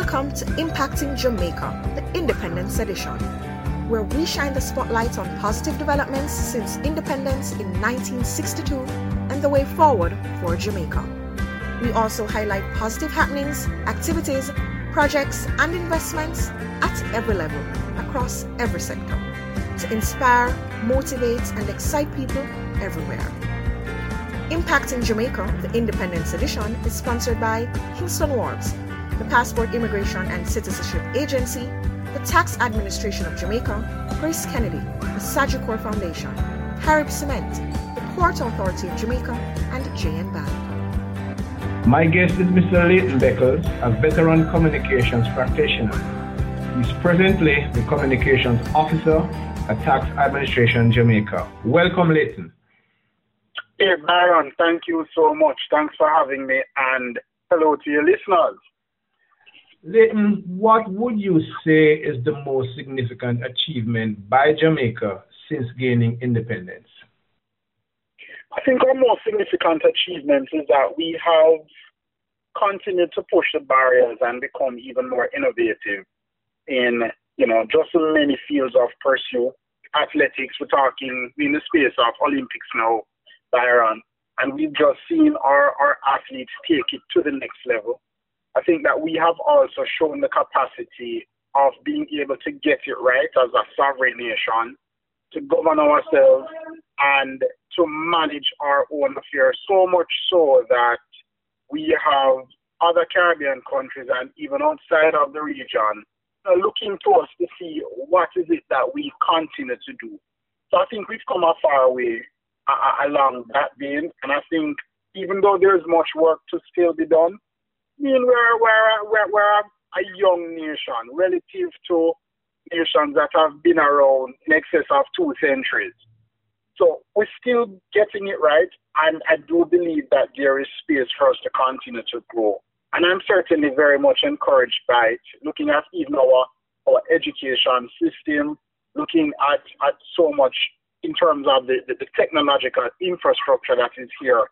Welcome to Impacting Jamaica, the Independence Edition, where we shine the spotlight on positive developments since independence in 1962 and the way forward for Jamaica. We also highlight positive happenings, activities, projects, and investments at every level, across every sector, to inspire, motivate, and excite people everywhere. Impacting Jamaica, the Independence Edition, is sponsored by Kingston Wharves, the Passport Immigration and Citizenship Agency, the Tax Administration of Jamaica, Grace Kennedy, the Sagicor Foundation, Carib Cement, the Port Authority of Jamaica, and JN Bank. My guest is Mr. Leighton Beckles, a veteran communications practitioner. He's presently the communications officer at Tax Administration Jamaica. Welcome, Leighton. Hey, Byron, thank you so much. Thanks for having me, and hello to your listeners. Leighton, what would you say is the most significant achievement by Jamaica since gaining independence? I think our most significant achievement is that we have continued to push the barriers and become even more innovative in, you know, just many fields of pursuit. Athletics, we're talking in the space of Olympics now, Byron, and we've just seen our, our athletes take it to the next level. I think that we have also shown the capacity of being able to get it right as a sovereign nation, to govern ourselves and to manage our own affairs, so much so that we have other Caribbean countries and even outside of the region looking to us to see what is it that we continue to do. So I think we've come a far way along that vein, and I think even though there's much work to still be done, mean we're, we're, we're, we're a young nation relative to nations that have been around in excess of two centuries. So we're still getting it right, and I do believe that there is space for us to continue to grow. And I'm certainly very much encouraged by it, looking at even our, our education system, looking at, at so much in terms of the, the, the technological infrastructure that is here.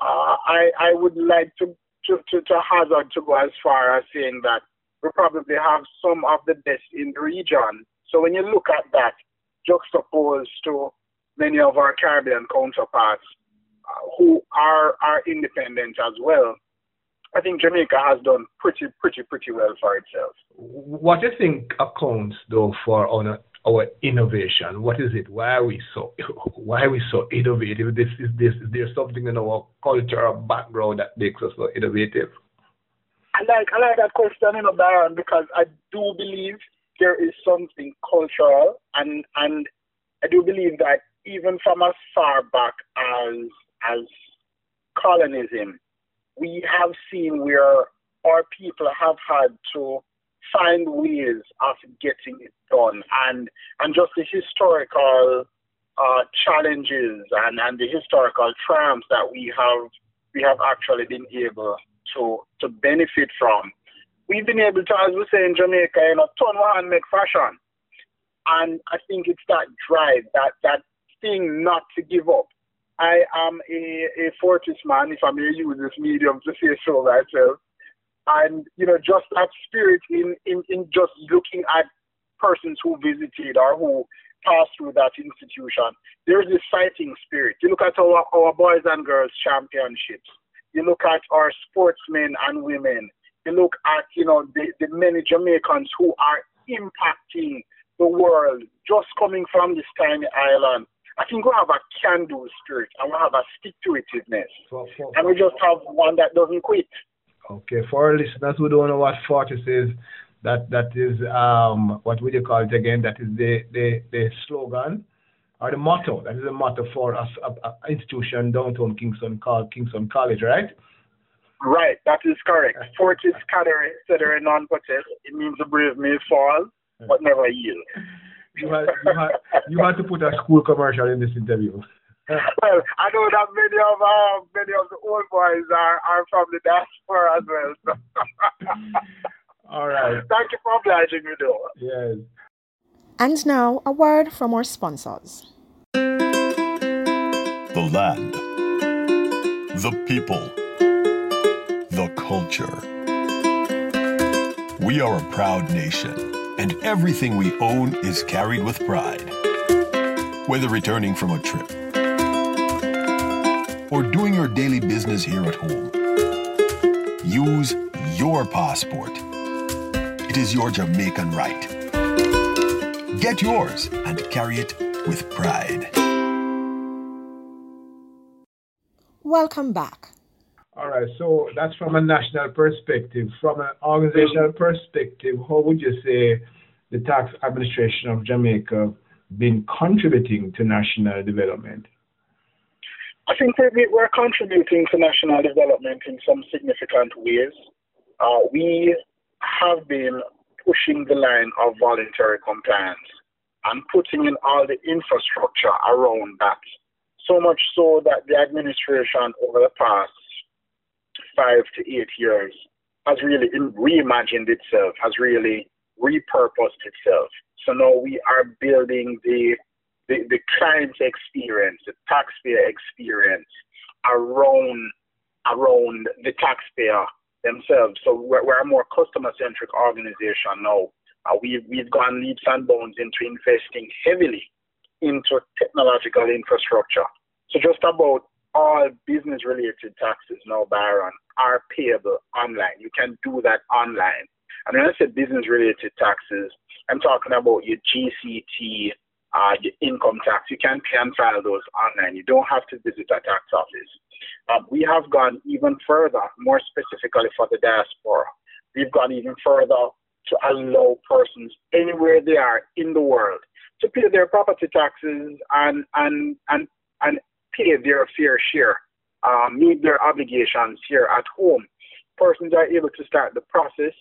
Uh, I, I would like to to, to, to hazard to go as far as saying that we probably have some of the best in the region. So when you look at that, juxtaposed to many of our Caribbean counterparts uh, who are, are independent as well, I think Jamaica has done pretty, pretty, pretty well for itself. What do you think accounts, though, for our our innovation. What is it? Why are we so why are we so innovative? This is this is there something in our cultural background that makes us so innovative? I like I like that question, you know, because I do believe there is something cultural and and I do believe that even from as far back as as colonism, we have seen where our people have had to find ways of getting it done and and just the historical uh, challenges and, and the historical triumphs that we have we have actually been able to to benefit from. We've been able to, as we say in Jamaica, you know, turn one make fashion. And I think it's that drive, that that thing not to give up. I am a, a Fortis man, if I may use this medium to say so myself and you know just that spirit in, in, in just looking at persons who visited or who passed through that institution. There's this fighting spirit. You look at our, our boys and girls championships. You look at our sportsmen and women. You look at, you know, the, the many Jamaicans who are impacting the world just coming from this tiny island. I think we have a can-do spirit and we have a stick-to-itiveness. and we just have one that doesn't quit. Okay, for our listeners who don't know what Fortis is, that that is um, what would you call it again? That is the the, the slogan or the motto. That is the motto for a institution downtown Kingston called Kingston College, right? Right, that is correct. Fortis cadere cedere non potest. It means the brave may fall, but never yield. You had, you, had, you had to put a school commercial in this interview. well, I know that many of uh, many of the old boys are, are from the diaspora as well. So. All right. Thank you for obliging me, though. Yes. And now, a word from our sponsors. The land, the people, the culture. We are a proud nation, and everything we own is carried with pride. Whether returning from a trip or doing your daily business here at home, use your passport. It is your Jamaican right. Get yours and carry it with pride. Welcome back. All right, so that's from a national perspective. From an organizational perspective, how would you say the tax administration of Jamaica been contributing to national development? I think we're, contributing to national development in some significant ways. Uh, we have been pushing the line of voluntary compliance and putting in all the infrastructure around that. So much so that the administration over the past five to eight years has really reimagined itself, has really repurposed itself. So now we are building the, the, the client experience, the taxpayer experience around around the taxpayer themselves. So we're, we're a more customer centric organization now. Uh, we've, we've gone leaps and bounds into investing heavily into technological infrastructure. So just about all business related taxes now, Byron, are payable online. You can do that online. And when I say business related taxes, I'm talking about your GST, uh, your income tax. You can and file those online. You don't have to visit a tax office. Um, we have gone even further, more specifically for the diaspora. We've gone even further to allow persons anywhere they are in the world to pay their property taxes and and and and pay their fair share, um, meet their obligations here at home. Persons are able to start the process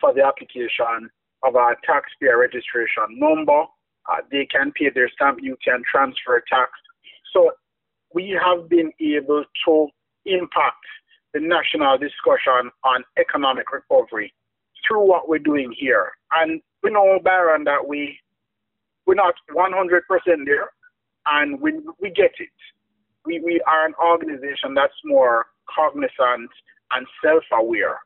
for the application of a taxpayer registration number. Uh, they can pay their stamp duty and transfer tax. So we have been able to impact the national discussion on economic recovery through what we're doing here. And we know, Byron, that we we're not 100% there, and we we get it. We we are an organization that's more cognizant and self-aware,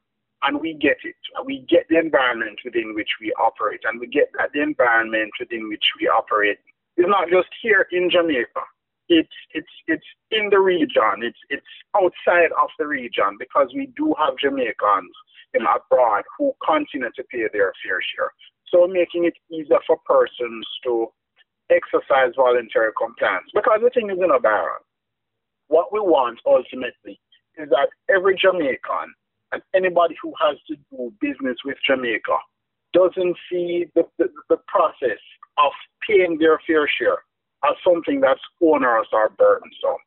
and we get it. We get the environment within which we operate, and we get that the environment within which we operate is not just here in Jamaica it's it's it's in the region. It's it's outside of the region because we do have Jamaicans in abroad who continue to pay their fair share. So making it easier for persons to exercise voluntary compliance. Because the thing is in a barrel, what we want ultimately is that every Jamaican and anybody who has to do business with Jamaica doesn't see the, the, the process of paying their fair share as something that's onerous or burdensome.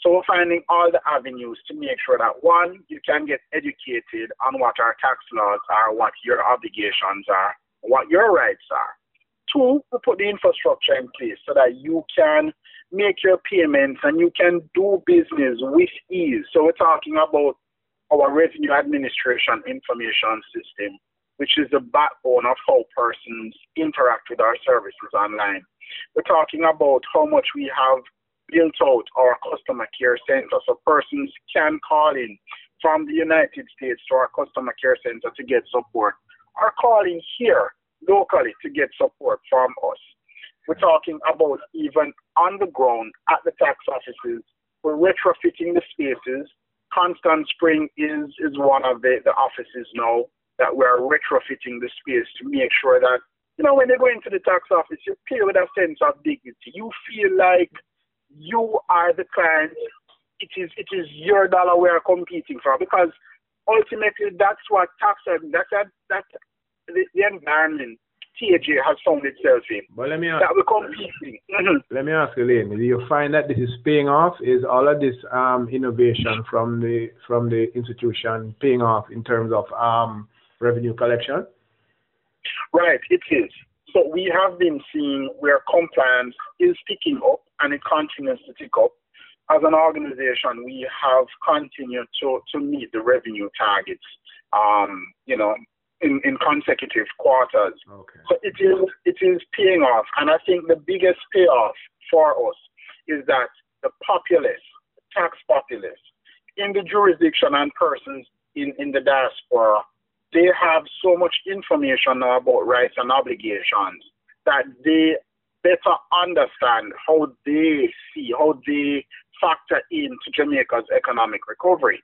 So we're finding all the avenues to make sure that one, you can get educated on what our tax laws are, what your obligations are, what your rights are. Two, we put the infrastructure in place so that you can make your payments and you can do business with ease. So we're talking about our revenue administration information system, which is the backbone of how persons interact with our services online. We're talking about how much we have built out our customer care center so persons can call in from the United States to our customer care center to get support or calling here locally to get support from us. We're talking about even on the ground at the tax offices. We're retrofitting the spaces. Constant Spring is, is one of the, the offices now that we're retrofitting the space to make sure that you know, when they go into the tax office, you pay with a sense of dignity. You feel like you are the client. It is it is your dollar we are competing for because ultimately that's what tax that's that that the, the environment TAJ has found itself in. But let me ask, that we're competing. Mm-hmm. Let me ask you, Lane, do you find that this is paying off? Is all of this um, innovation from the from the institution paying off in terms of um, revenue collection? Right, it is. So we have been seeing where compliance is picking up and it continues to tick up. As an organization, we have continued to, to meet the revenue targets, um, you know, in, in consecutive quarters. Okay. So it is it is paying off, and I think the biggest payoff for us is that the populace, tax populace, in the jurisdiction and persons in, in the diaspora they have so much information now about rights and obligations that they better understand how they see, how they factor into Jamaica's economic recovery.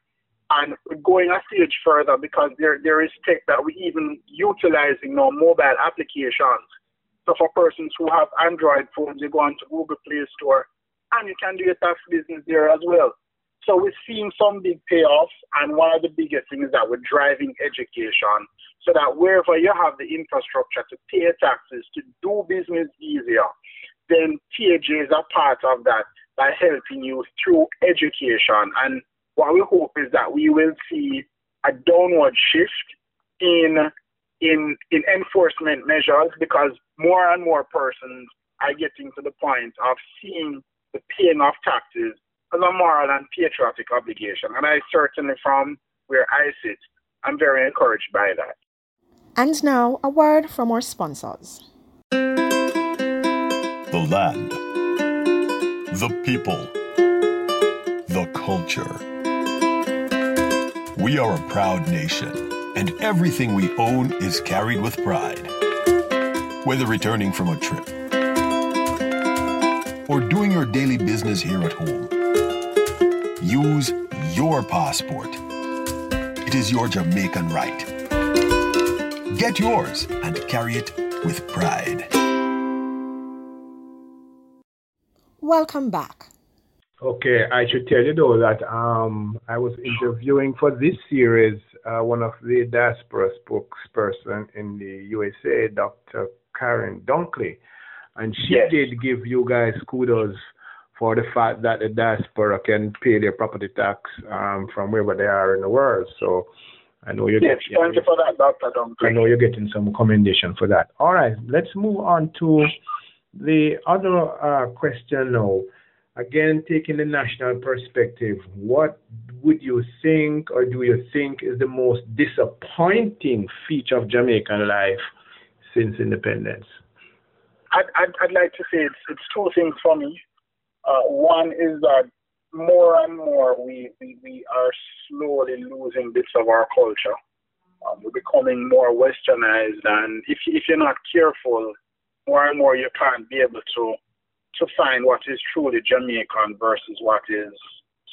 And going a stage further because there, there is tech that we even utilizing now mobile applications. So for persons who have Android phones, you go onto Google Play Store and you can do your tax business there as well. So we're seeing some big payoffs, and one of the biggest things that we're driving education so that wherever you have the infrastructure to pay taxes, to do business easier, then TAJ is a part of that by helping you through education. And what we hope is that we will see a downward shift in in in enforcement measures because more and more persons are getting to the point of seeing the paying of taxes as a moral and patriotic obligation. And I certainly, from where I sit, I'm very encouraged by that. And now, a word from our sponsors the land, the people, the culture. We are a proud nation, and everything we own is carried with pride. Whether returning from a trip or doing your daily business here at home, use your passport. It is your Jamaican right. Get yours and carry it with pride. Welcome back. Okay, I should tell you though that um, I was interviewing for this series uh, one of the diaspora spokesperson in the USA, Dr. Karen Dunkley, and she yes. did give you guys kudos for the fact that the diaspora can pay their property tax um, from wherever they are in the world. So I know you're yes, getting, thank you for that, Dr. Dunkley. I know you're getting some commendation for that. All right, let's move on to the other uh, question now, again, taking the national perspective, what would you think or do you think is the most disappointing feature of Jamaican life since independence? I'd, I'd, I'd like to say it's, it's two things for me. Uh, one is that more and more we, we, we are slowly losing bits of our culture. Um, we're becoming more westernized, and if, if you're not careful, more and more you can't be able to to find what is truly Jamaican versus what is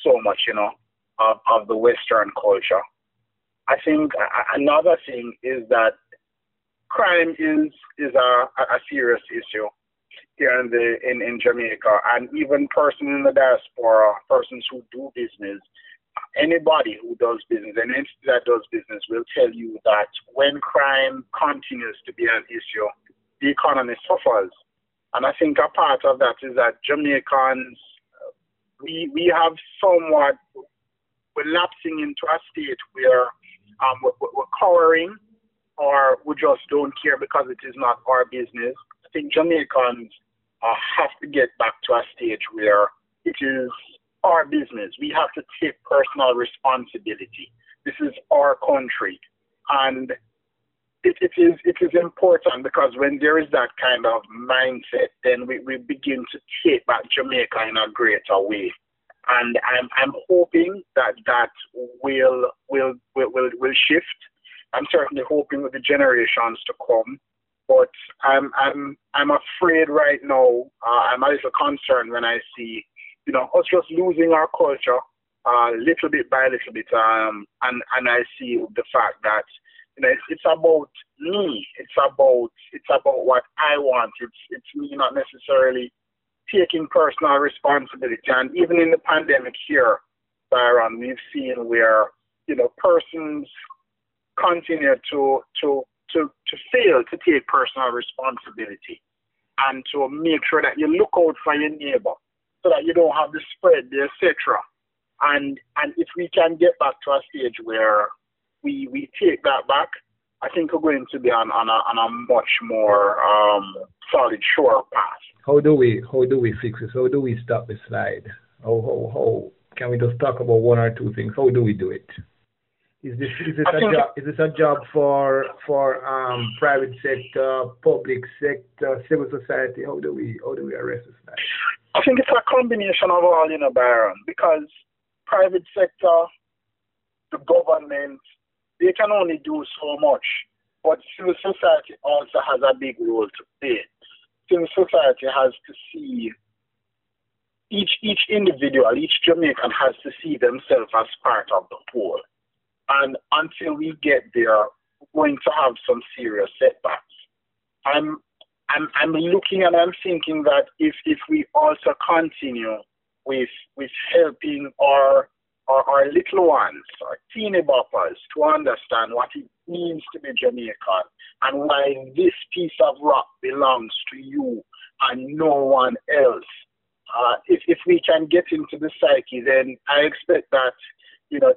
so much, you know, of, of the Western culture. I think another thing is that crime is is a, a serious issue here in the in, in Jamaica, and even persons in the diaspora, persons who do business, anybody who does business, and entity that does business will tell you that when crime continues to be an issue, the economy suffers. And I think a part of that is that Jamaicans, we, we have somewhat, we're lapsing into a state where um, we're, we're cowering or we just don't care because it is not our business. I think Jamaicans uh, have to get back to a stage where it is our business. We have to take personal responsibility. This is our country. And it, it is it is important because when there is that kind of mindset, then we, we begin to take back Jamaica in a greater way. And I'm I'm hoping that that will will will will, will shift. I'm certainly hoping with the generations to come. But I'm I'm I'm afraid right now. Uh, I'm a little concerned when I see, you know, us just losing our culture, uh, little bit by little bit. Um, and and I see the fact that you know, it's, it's about me. It's about it's about what I want. It's it's me not necessarily taking personal responsibility. And even in the pandemic here, Byron, we've seen where you know persons continue to to to to fail to take personal responsibility and to make sure that you look out for your neighbor so that you don't have the spread, etc. And and if we can get back to a stage where we we take that back, I think we're going to be on, on, a, on a much more um, solid, sure path. How do we how do we fix this? How do we stop the slide? How, how, how can we just talk about one or two things? How do we do it? Is this is this a job is this a job for for um, private sector, public sector, civil society? How do we how do we arrest this slide? I think it's a combination of all, you know, Byron, because private sector, the government, they can only do so much. But civil society also has a big role to play. Civil society has to see each each individual, each Jamaican has to see themselves as part of the whole. And until we get there, we're going to have some serious setbacks. I'm I'm I'm looking and I'm thinking that if if we also continue with with helping our our, our little ones, our teeny boppers, to understand what it means to be Jamaican and why this piece of rock belongs to you and no one else. Uh, if, if we can get into the psyche, then I expect that, you know,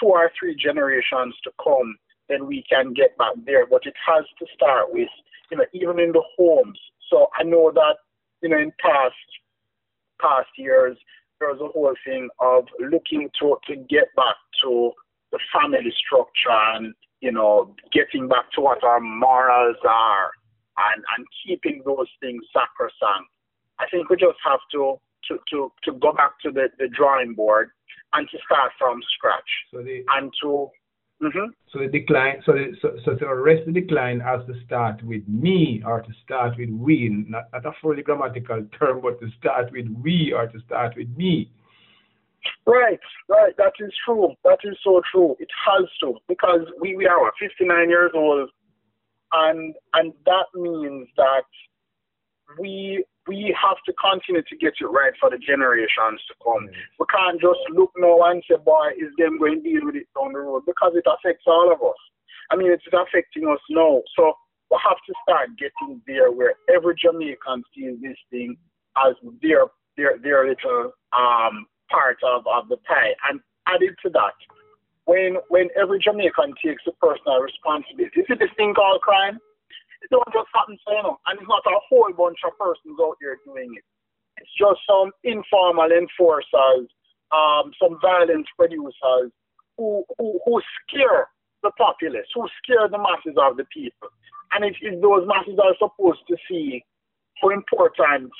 two or three generations to come, then we can get back there. But it has to start with, you know, even in the homes. So I know that, you know, in past past years, there was a whole thing of looking to to get back to the family structure and you know getting back to what our morals are and and keeping those things sacrosanct. I think we just have to to to, to go back to the, the drawing board and to start from scratch So and to mhm. so the decline so the, so, so to arrest the decline has to start with me or to start with we, not, not a fully grammatical term, but to start with we or to start with me. Right, right. That is true. That is so true. It has to because we, we are 59 years old, and and that means that we we have to continue to get it right for the generations to come. We can't just look now and say, boy, is them going to deal with it down the road because it affects all of us. I mean, it's affecting us now. So we have to start getting there where every Jamaican sees this thing as their their their little um part of, of the pie. And added to that, when when every Jamaican takes a personal responsibility, is see this thing called crime? Don't just happen so you know, and it's not a whole bunch of persons out there doing it. It's just some informal enforcers, um, some violence producers who, who who scare the populace, who scare the masses of the people. And if, if those masses are supposed to see how important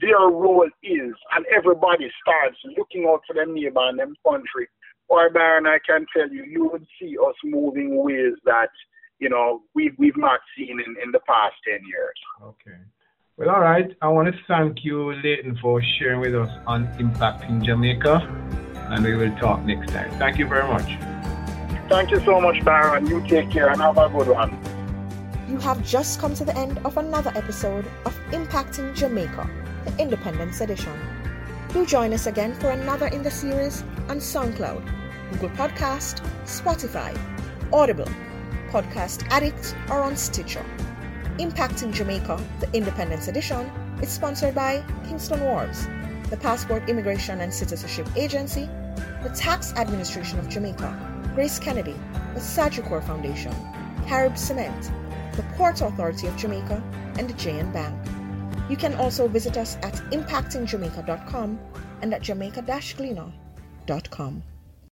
their role is, and everybody starts looking out for them neighbor and them country, or Byron, I can tell you, you would see us moving ways that, you know, we've, we've not seen in, in the past 10 years. Okay. Well, all right. I want to thank you, Leighton, for sharing with us on Impacting Jamaica, and we will talk next time. Thank you very much. Thank you so much, Byron. You take care and have a good one. You have just come to the end of another episode of Impacting Jamaica, the Independence Edition. Do join us again for another in the series on SoundCloud, Google Podcast, Spotify, Audible, Podcast Addict, or on Stitcher. Impacting Jamaica, the Independence Edition, is sponsored by Kingston Wharves, the Passport Immigration and Citizenship Agency, the Tax Administration of Jamaica, Grace Kennedy, the Sagicor Foundation, Carib Cement, the Port Authority of Jamaica, and the JN Bank. You can also visit us at impactingjamaica.com and at jamaica-gleaner.com.